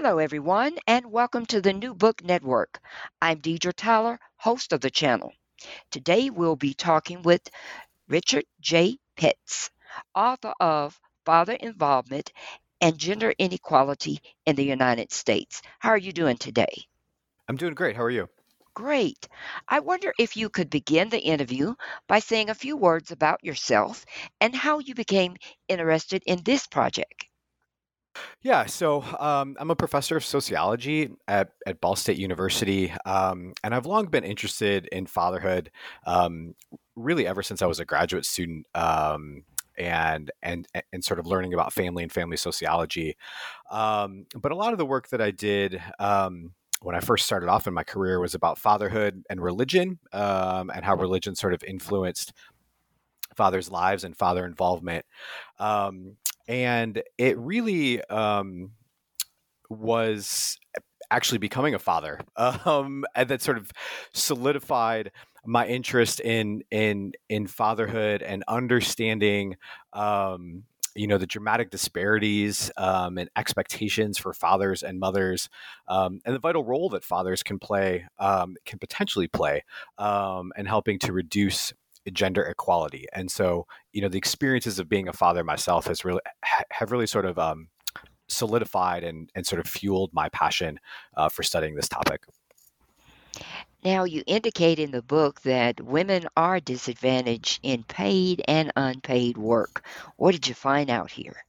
Hello, everyone, and welcome to the New Book Network. I'm Deidre Tyler, host of the channel. Today, we'll be talking with Richard J. Petts, author of Father Involvement and Gender Inequality in the United States. How are you doing today? I'm doing great. How are you? Great. I wonder if you could begin the interview by saying a few words about yourself and how you became interested in this project. Yeah, so um, I'm a professor of sociology at, at Ball State University, um, and I've long been interested in fatherhood, um, really ever since I was a graduate student. Um, and and and sort of learning about family and family sociology, um, but a lot of the work that I did um, when I first started off in my career was about fatherhood and religion, and how religion sort of influenced fathers' lives and father involvement. Um, and it really um, was actually becoming a father um, and that sort of solidified my interest in in in fatherhood and understanding um, you know the dramatic disparities um, and expectations for fathers and mothers um, and the vital role that fathers can play um, can potentially play um, in helping to reduce gender equality. And so, you know, the experiences of being a father myself has really have really sort of um, solidified and and sort of fueled my passion uh, for studying this topic. Now, you indicate in the book that women are disadvantaged in paid and unpaid work. What did you find out here?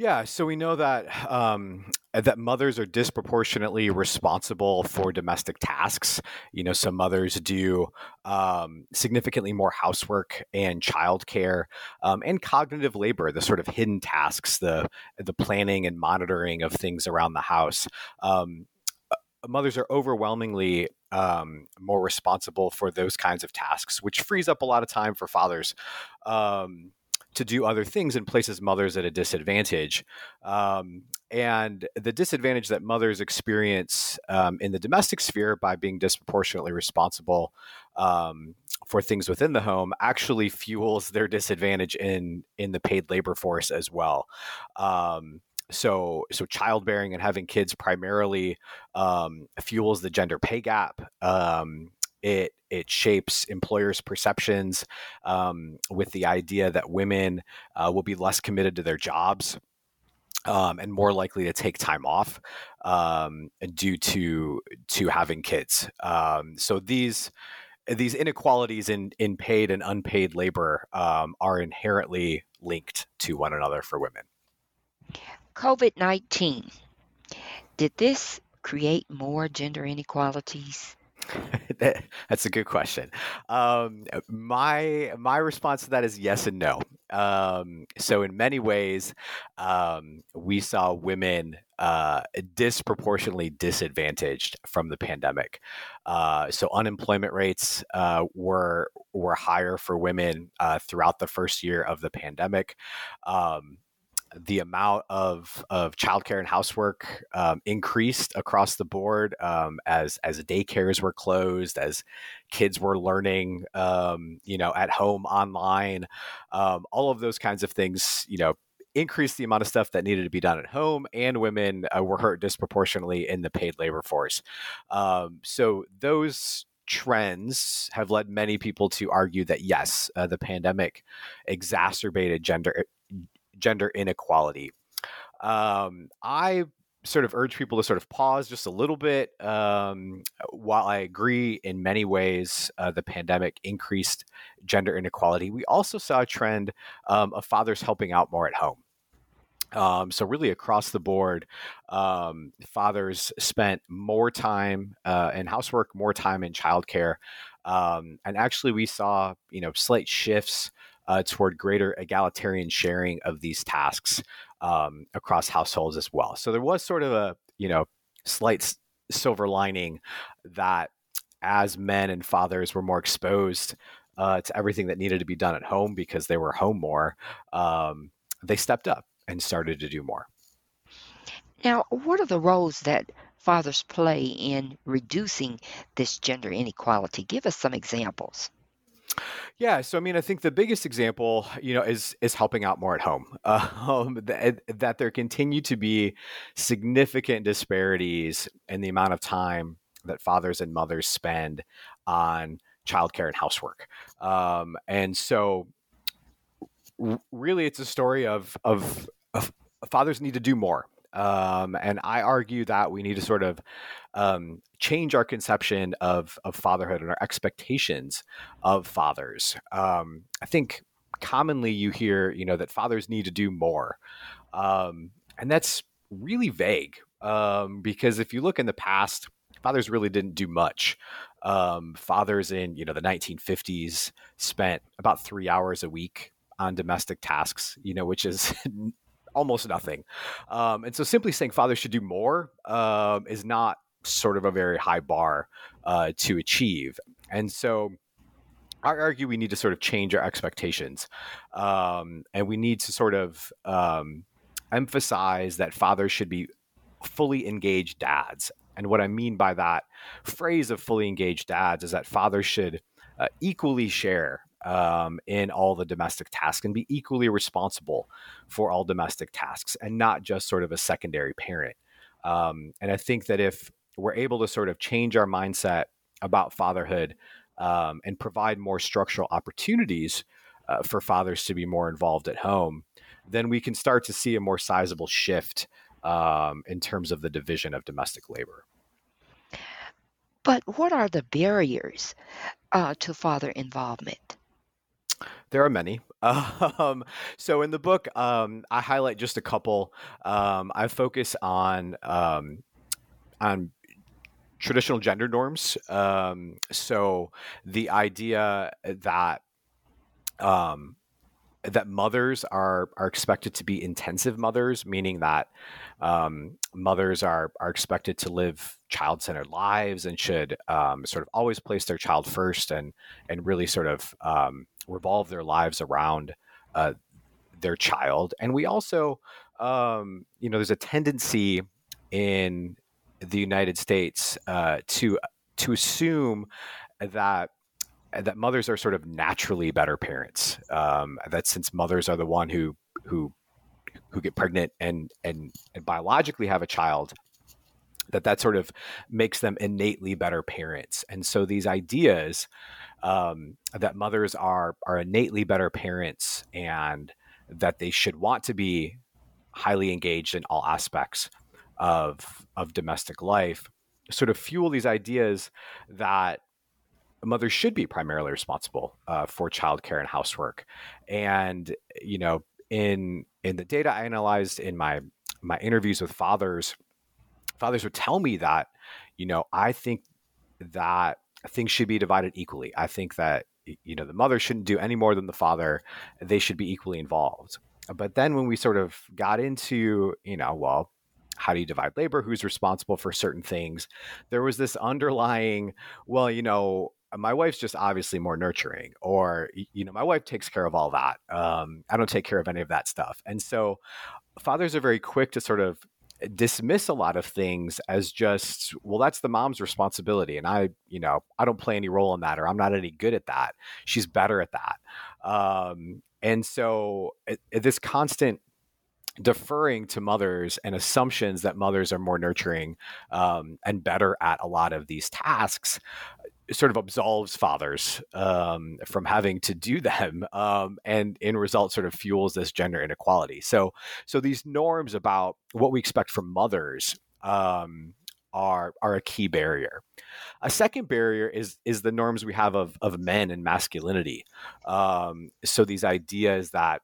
Yeah, so we know that um, that mothers are disproportionately responsible for domestic tasks. You know, some mothers do um, significantly more housework and childcare um, and cognitive labor, the sort of hidden tasks, the the planning and monitoring of things around the house. Um, uh, mothers are overwhelmingly um, more responsible for those kinds of tasks, which frees up a lot of time for fathers. Um, to do other things and places mothers at a disadvantage. Um, and the disadvantage that mothers experience um, in the domestic sphere by being disproportionately responsible um, for things within the home actually fuels their disadvantage in in the paid labor force as well. Um, so so childbearing and having kids primarily um, fuels the gender pay gap um, it it shapes employers' perceptions um, with the idea that women uh, will be less committed to their jobs um, and more likely to take time off um, due to to having kids. Um, so these these inequalities in in paid and unpaid labor um, are inherently linked to one another for women. COVID nineteen did this create more gender inequalities? That's a good question. Um, my my response to that is yes and no. Um, so in many ways, um, we saw women uh, disproportionately disadvantaged from the pandemic. Uh, so unemployment rates uh, were were higher for women uh, throughout the first year of the pandemic. Um, the amount of of childcare and housework um, increased across the board um, as as daycares were closed, as kids were learning, um, you know, at home online. Um, all of those kinds of things, you know, increased the amount of stuff that needed to be done at home, and women uh, were hurt disproportionately in the paid labor force. Um, so those trends have led many people to argue that yes, uh, the pandemic exacerbated gender gender inequality. Um, I sort of urge people to sort of pause just a little bit. Um, while I agree in many ways uh, the pandemic increased gender inequality, we also saw a trend um, of fathers helping out more at home. Um, so really across the board, um, fathers spent more time uh, in housework, more time in childcare, um, and actually we saw you know slight shifts uh, toward greater egalitarian sharing of these tasks um, across households as well. So there was sort of a you know slight silver lining that as men and fathers were more exposed uh, to everything that needed to be done at home because they were home more, um, they stepped up and started to do more. Now, what are the roles that fathers play in reducing this gender inequality? Give us some examples. Yeah, so I mean, I think the biggest example, you know, is is helping out more at home. Um, that, that there continue to be significant disparities in the amount of time that fathers and mothers spend on childcare and housework, um, and so really, it's a story of, of of fathers need to do more. Um, and I argue that we need to sort of um, change our conception of, of fatherhood and our expectations of fathers. Um, I think commonly you hear, you know, that fathers need to do more. Um, and that's really vague um, because if you look in the past, fathers really didn't do much. Um, fathers in, you know, the 1950s spent about three hours a week on domestic tasks, you know, which is almost nothing. Um, and so simply saying fathers should do more um, is not sort of a very high bar uh, to achieve. And so I argue we need to sort of change our expectations. Um, and we need to sort of um, emphasize that fathers should be fully engaged dads. And what I mean by that phrase of fully engaged dads is that fathers should uh, equally share um, in all the domestic tasks and be equally responsible for all domestic tasks and not just sort of a secondary parent. Um, and I think that if we're able to sort of change our mindset about fatherhood um, and provide more structural opportunities uh, for fathers to be more involved at home, then we can start to see a more sizable shift um, in terms of the division of domestic labor. But what are the barriers uh, to father involvement? There are many. Um, so in the book, um, I highlight just a couple. Um, I focus on um, on traditional gender norms. Um, so the idea that um, that mothers are are expected to be intensive mothers, meaning that um, mothers are are expected to live child centered lives and should um, sort of always place their child first and and really sort of um, revolve their lives around uh, their child. And we also, um, you know, there's a tendency in the United States uh, to to assume that that mothers are sort of naturally better parents. Um, that since mothers are the one who who who get pregnant and and, and biologically have a child, that that sort of makes them innately better parents. And so these ideas um, that mothers are are innately better parents and that they should want to be highly engaged in all aspects of of domestic life sort of fuel these ideas that mothers should be primarily responsible uh, for childcare and housework. And you know, in in the data I analyzed in my my interviews with fathers, fathers would tell me that, you know, I think that things should be divided equally. I think that you know the mother shouldn't do any more than the father; they should be equally involved. But then when we sort of got into, you know, well, how do you divide labor? Who's responsible for certain things? There was this underlying, well, you know, my wife's just obviously more nurturing or you know my wife takes care of all that um, i don't take care of any of that stuff and so fathers are very quick to sort of dismiss a lot of things as just well that's the mom's responsibility and i you know i don't play any role in that or i'm not any good at that. She's better at that. Um, and so it, it, this constant deferring to mothers and assumptions that mothers are more nurturing um, and better at a lot of these tasks sort of absolves fathers um, from having to do them, um, and in result, sort of fuels this gender inequality. So, so these norms about what we expect from mothers um, are are a key barrier. A second barrier is is the norms we have of of men and masculinity. Um, so these ideas that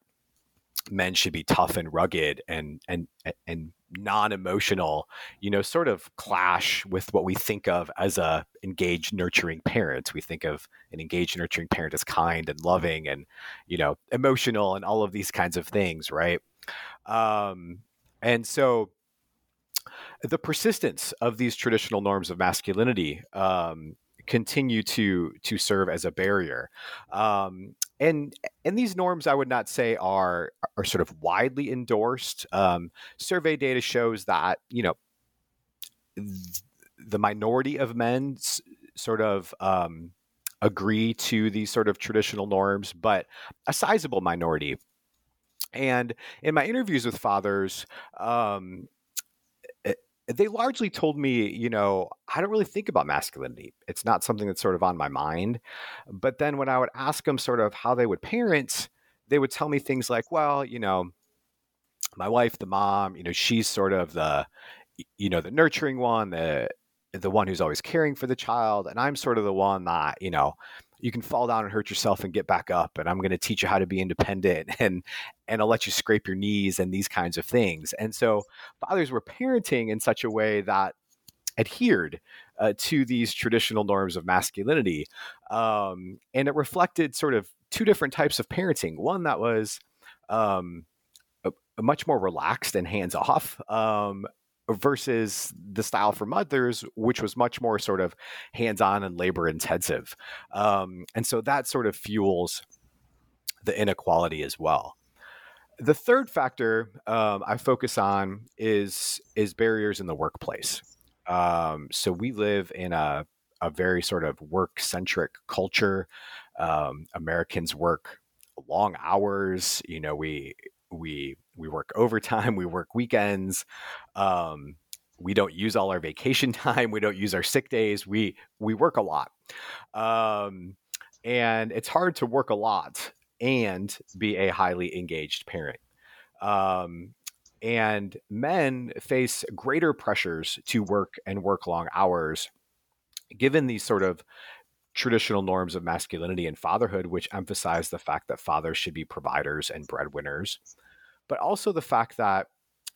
men should be tough and rugged and and and non-emotional you know sort of clash with what we think of as a engaged nurturing parent we think of an engaged nurturing parent as kind and loving and you know emotional and all of these kinds of things right um and so the persistence of these traditional norms of masculinity um, continue to to serve as a barrier. Um, and and these norms, I would not say are are sort of widely endorsed. Um, survey data shows that you know th- the minority of men s- sort of um, agree to these sort of traditional norms, but a sizable minority. And in my interviews with fathers, um, they largely told me, you know, I don't really think about masculinity. It's not something that's sort of on my mind. But then when I would ask them sort of how they would parent, they would tell me things like, well, you know, my wife, the mom, you know, she's sort of the, you know, the nurturing one, the the one who's always caring for the child, and I'm sort of the one that, you know, you can fall down and hurt yourself and get back up and i'm going to teach you how to be independent and and i'll let you scrape your knees and these kinds of things and so fathers were parenting in such a way that adhered uh, to these traditional norms of masculinity um, and it reflected sort of two different types of parenting one that was um, a, a much more relaxed and hands off um, versus the style for mothers, which was much more sort of hands on and labor intensive. Um, and so that sort of fuels the inequality as well. The third factor um, I focus on is is barriers in the workplace. Um, so we live in a a very sort of work centric culture. Um, Americans work long hours. You know, we we we work overtime, we work weekends. Um, we don't use all our vacation time. We don't use our sick days. We we work a lot, um, and it's hard to work a lot and be a highly engaged parent. Um, and men face greater pressures to work and work long hours, given these sort of traditional norms of masculinity and fatherhood, which emphasize the fact that fathers should be providers and breadwinners but also the fact that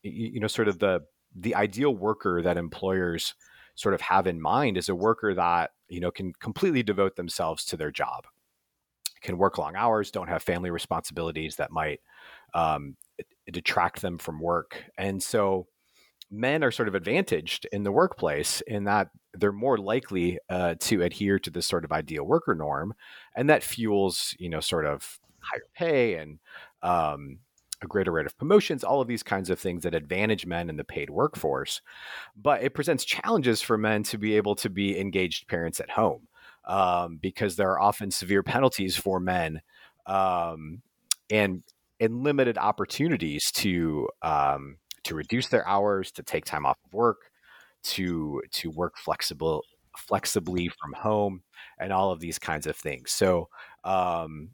you know sort of the the ideal worker that employers sort of have in mind is a worker that you know can completely devote themselves to their job can work long hours don't have family responsibilities that might um, detract them from work. And so men are sort of advantaged in the workplace in that they're more likely uh, to adhere to this sort of ideal worker norm and that fuels you know sort of higher pay and um, a greater rate of promotions, all of these kinds of things that advantage men in the paid workforce. But it presents challenges for men to be able to be engaged parents at home um, because there are often severe penalties for men um, and and limited opportunities to um, to reduce their hours, to take time off of work, to to work flexible flexibly from home, and all of these kinds of things. So um,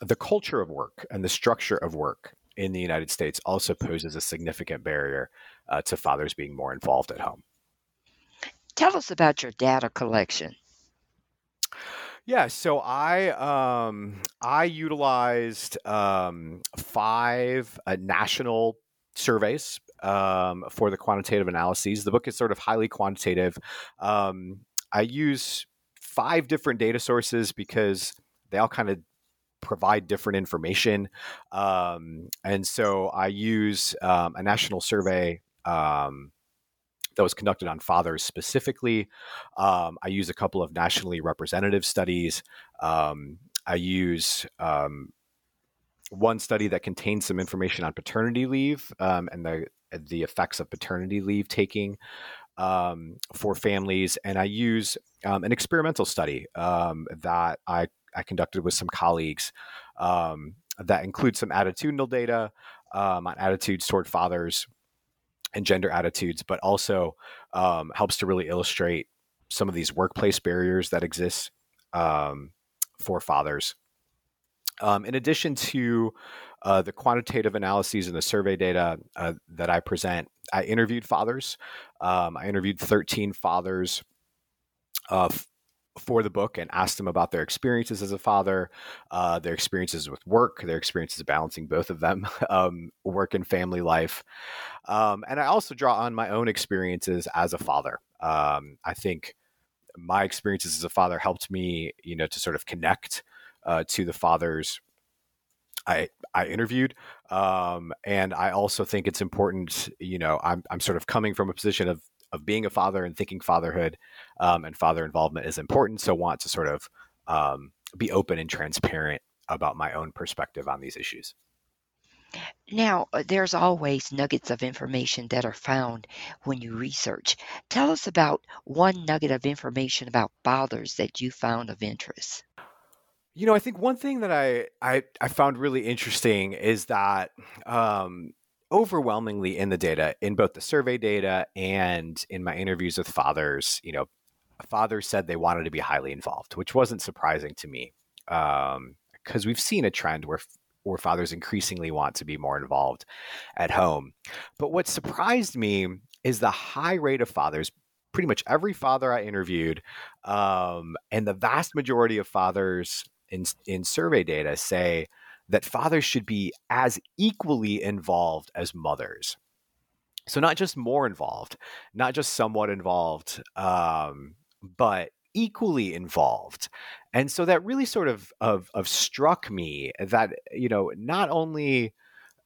the culture of work and the structure of work in the United States also poses a significant barrier uh, to fathers being more involved at home. Tell us about your data collection. Yeah, so I um, I utilized um, five uh, national surveys um, for the quantitative analyses. The book is sort of highly quantitative. Um, I use five different data sources because they all kind of provide different information. Um, and so I use um, a national survey um, that was conducted on fathers specifically. Um, I use a couple of nationally representative studies. Um, I use um, one study that contains some information on paternity leave um, and the the effects of paternity leave taking um, for families, and I use um, an experimental study that I I conducted with some colleagues that includes some attitudinal data on attitudes toward fathers and gender attitudes, but also um, helps to really illustrate some of these workplace barriers that exist um, for fathers. Um, in addition to uh, the quantitative analyses and the survey data uh, that I present, I interviewed fathers. Um, I interviewed 13 fathers uh, for the book and asked them about their experiences as a father, uh, their experiences with work, their experiences balancing both of them, um, work and family life. Um, and I also draw on my own experiences as a father. Um, I think my experiences as a father helped me, you know, to sort of connect uh, to the fathers I I interviewed, um, and I also think it's important. You know, I'm I'm sort of coming from a position of of being a father and thinking fatherhood um, and father involvement is important. So want to sort of um, be open and transparent about my own perspective on these issues. Now, uh, there's always nuggets of information that are found when you research. Tell us about one nugget of information about fathers that you found of interest. You know, I think one thing that I I, I found really interesting is that um, overwhelmingly in the data, in both the survey data and in my interviews with fathers, you know, fathers said they wanted to be highly involved, which wasn't surprising to me because um, we've seen a trend where where fathers increasingly want to be more involved at home. But what surprised me is the high rate of fathers. Pretty much every father I interviewed, um, and the vast majority of fathers in in survey data say that fathers should be as equally involved as mothers. So, not just more involved, not just somewhat involved, um, but equally involved. And so that really sort of, of, of struck me that, you know, not only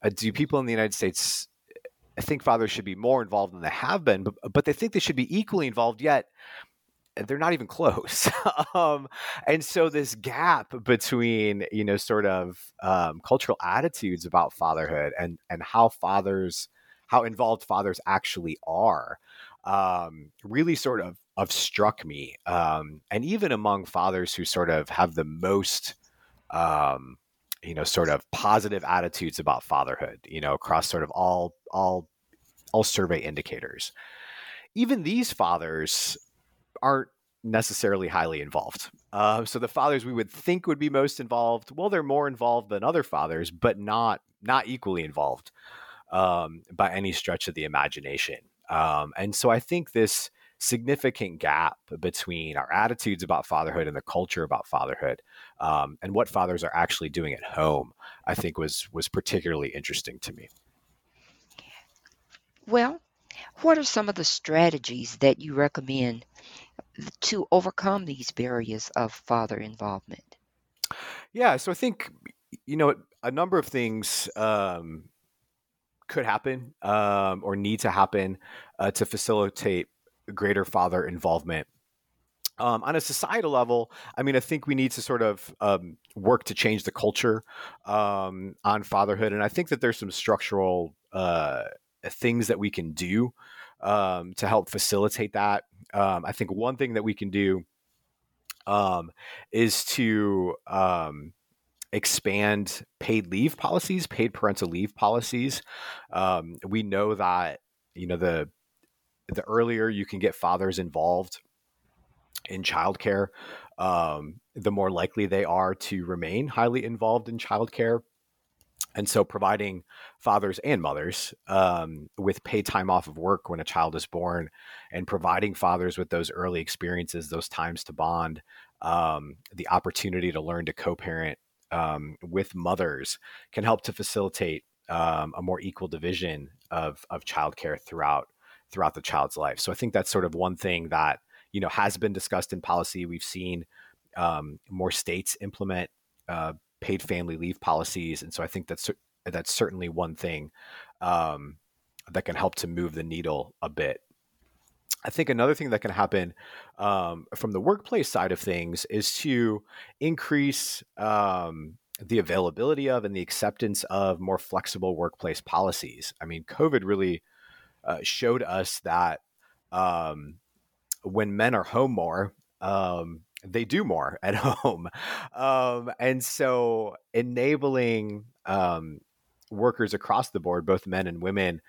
uh, do people in the United States think fathers should be more involved than they have been, but, but they think they should be equally involved, yet they're not even close. um, and so this gap between, you know, sort of um, cultural attitudes about fatherhood and and how fathers, how involved fathers actually are, um, really sort of of struck me. Um, and even among fathers who sort of have the most, um, you know, sort of positive attitudes about fatherhood, you know, across sort of all all all survey indicators. Even these fathers aren't necessarily highly involved. Uh, so the fathers we would think would be most involved, well, they're more involved than other fathers, but not not equally involved um, by any stretch of the imagination. Um, and so I think this significant gap between our attitudes about fatherhood and the culture about fatherhood um, and what fathers are actually doing at home, I think was was particularly interesting to me. Well, what are some of the strategies that you recommend to overcome these barriers of father involvement? Yeah, so I think you know a number of things um, could happen um, or need to happen uh, to facilitate greater father involvement. Um, on a societal level, I mean, I think we need to sort of um, work to change the culture um, on fatherhood, and I think that there's some structural uh, things that we can do um, to help facilitate that. Um, I think one thing that we can do um, is to um, expand paid leave policies, paid parental leave policies. Um, we know that you know the the earlier you can get fathers involved in childcare, um, the more likely they are to remain highly involved in childcare and so, providing fathers and mothers um, with paid time off of work when a child is born, and providing fathers with those early experiences, those times to bond, um, the opportunity to learn to co parent um, with mothers can help to facilitate um, a more equal division of, of childcare throughout throughout the child's life. So I think that's sort of one thing that you know has been discussed in policy. We've seen um, more states implement uh, paid family leave policies, and so I think that's that's certainly one thing um, that can help to move the needle a bit. I think another thing that can happen um, from the workplace side of things is to increase um, the availability of and the acceptance of more flexible workplace policies. I mean, COVID really uh, showed us that um, when men are home more, um, they do more at home. Um, and so enabling um, workers across the board, both men and women,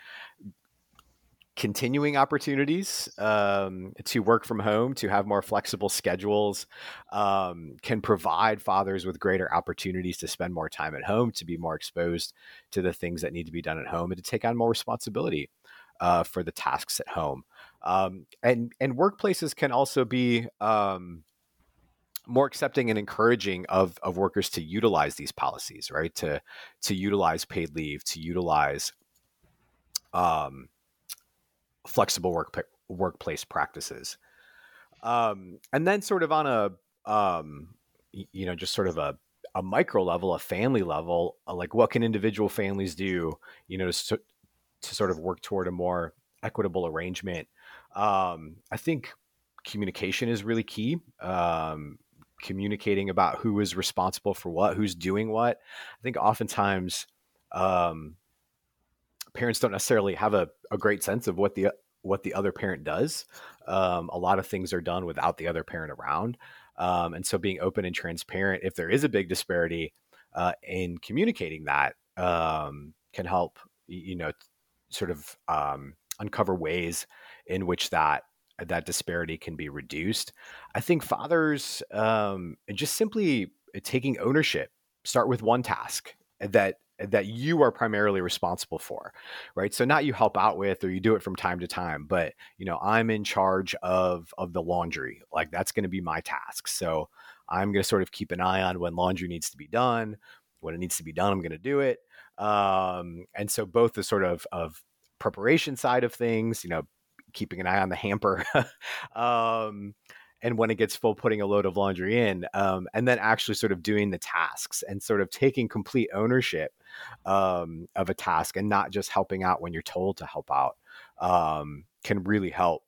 continuing opportunities um, to work from home, to have more flexible schedules, um, can provide fathers with greater opportunities to spend more time at home, to be more exposed to the things that need to be done at home, and to take on more responsibility uh, for the tasks at home. Um, and and workplaces can also be um, more accepting and encouraging of of workers to utilize these policies, right? To to utilize paid leave, to utilize um, flexible work workplace practices. Um, and then sort of on a um, you know just sort of a a micro level, a family level, uh, like what can individual families do, you know, to, to sort of work toward a more equitable arrangement. Um, I think communication is really key. Um, communicating about who is responsible for what, who's doing what. I think oftentimes um, parents don't necessarily have a, a great sense of what the what the other parent does. Um, a lot of things are done without the other parent around, um, and so being open and transparent, if there is a big disparity uh, in communicating that, um, can help. You know, sort of um, uncover ways in which that that disparity can be reduced. I think fathers um, just simply taking ownership, start with one task that that you are primarily responsible for right? So not you help out with or you do it from time to time but you know i'm in charge of of the laundry. Like that's going to be my task. So i'm going to sort of keep an eye on when laundry needs to be done. When it needs to be done i'm going to do it. Um, and so both the sort of of preparation side of things you know keeping an eye on the hamper. um, and when it gets full, putting a load of laundry in, um, and then actually sort of doing the tasks and sort of taking complete ownership um, of a task and not just helping out when you're told to help out um, can really help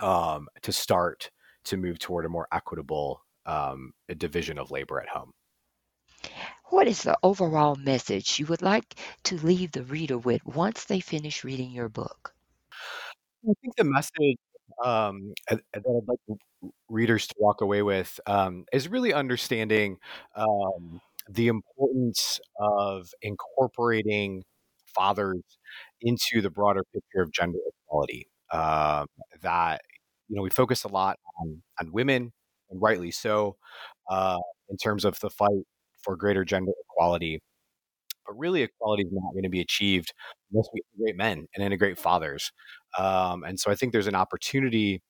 um, to start to move toward a more equitable um, division of labor at home. What is the overall message you would like to leave the reader with once they finish reading your book? I think the message um, that I'd like readers to walk away with um, is really understanding um, the importance of incorporating fathers into the broader picture of gender equality. Uh, that you know we focus a lot on on women, and rightly so, uh, in terms of the fight for greater gender equality. But really, equality is not going to be achieved unless we integrate men and integrate fathers. Um, and so I think there's an opportunity,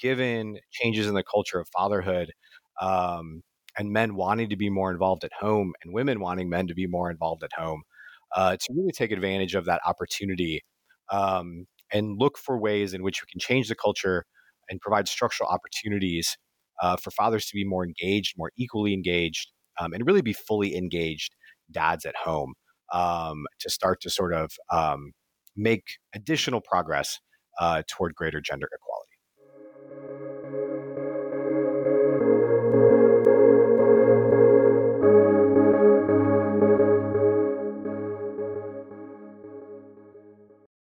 given changes in the culture of fatherhood, um, and men wanting to be more involved at home, and women wanting men to be more involved at home, uh, to really take advantage of that opportunity um, and look for ways in which we can change the culture and provide structural opportunities uh, for fathers to be more engaged, more equally engaged, um, and really be fully engaged dads at home um, to start to sort of um, make additional progress uh, toward greater gender equality.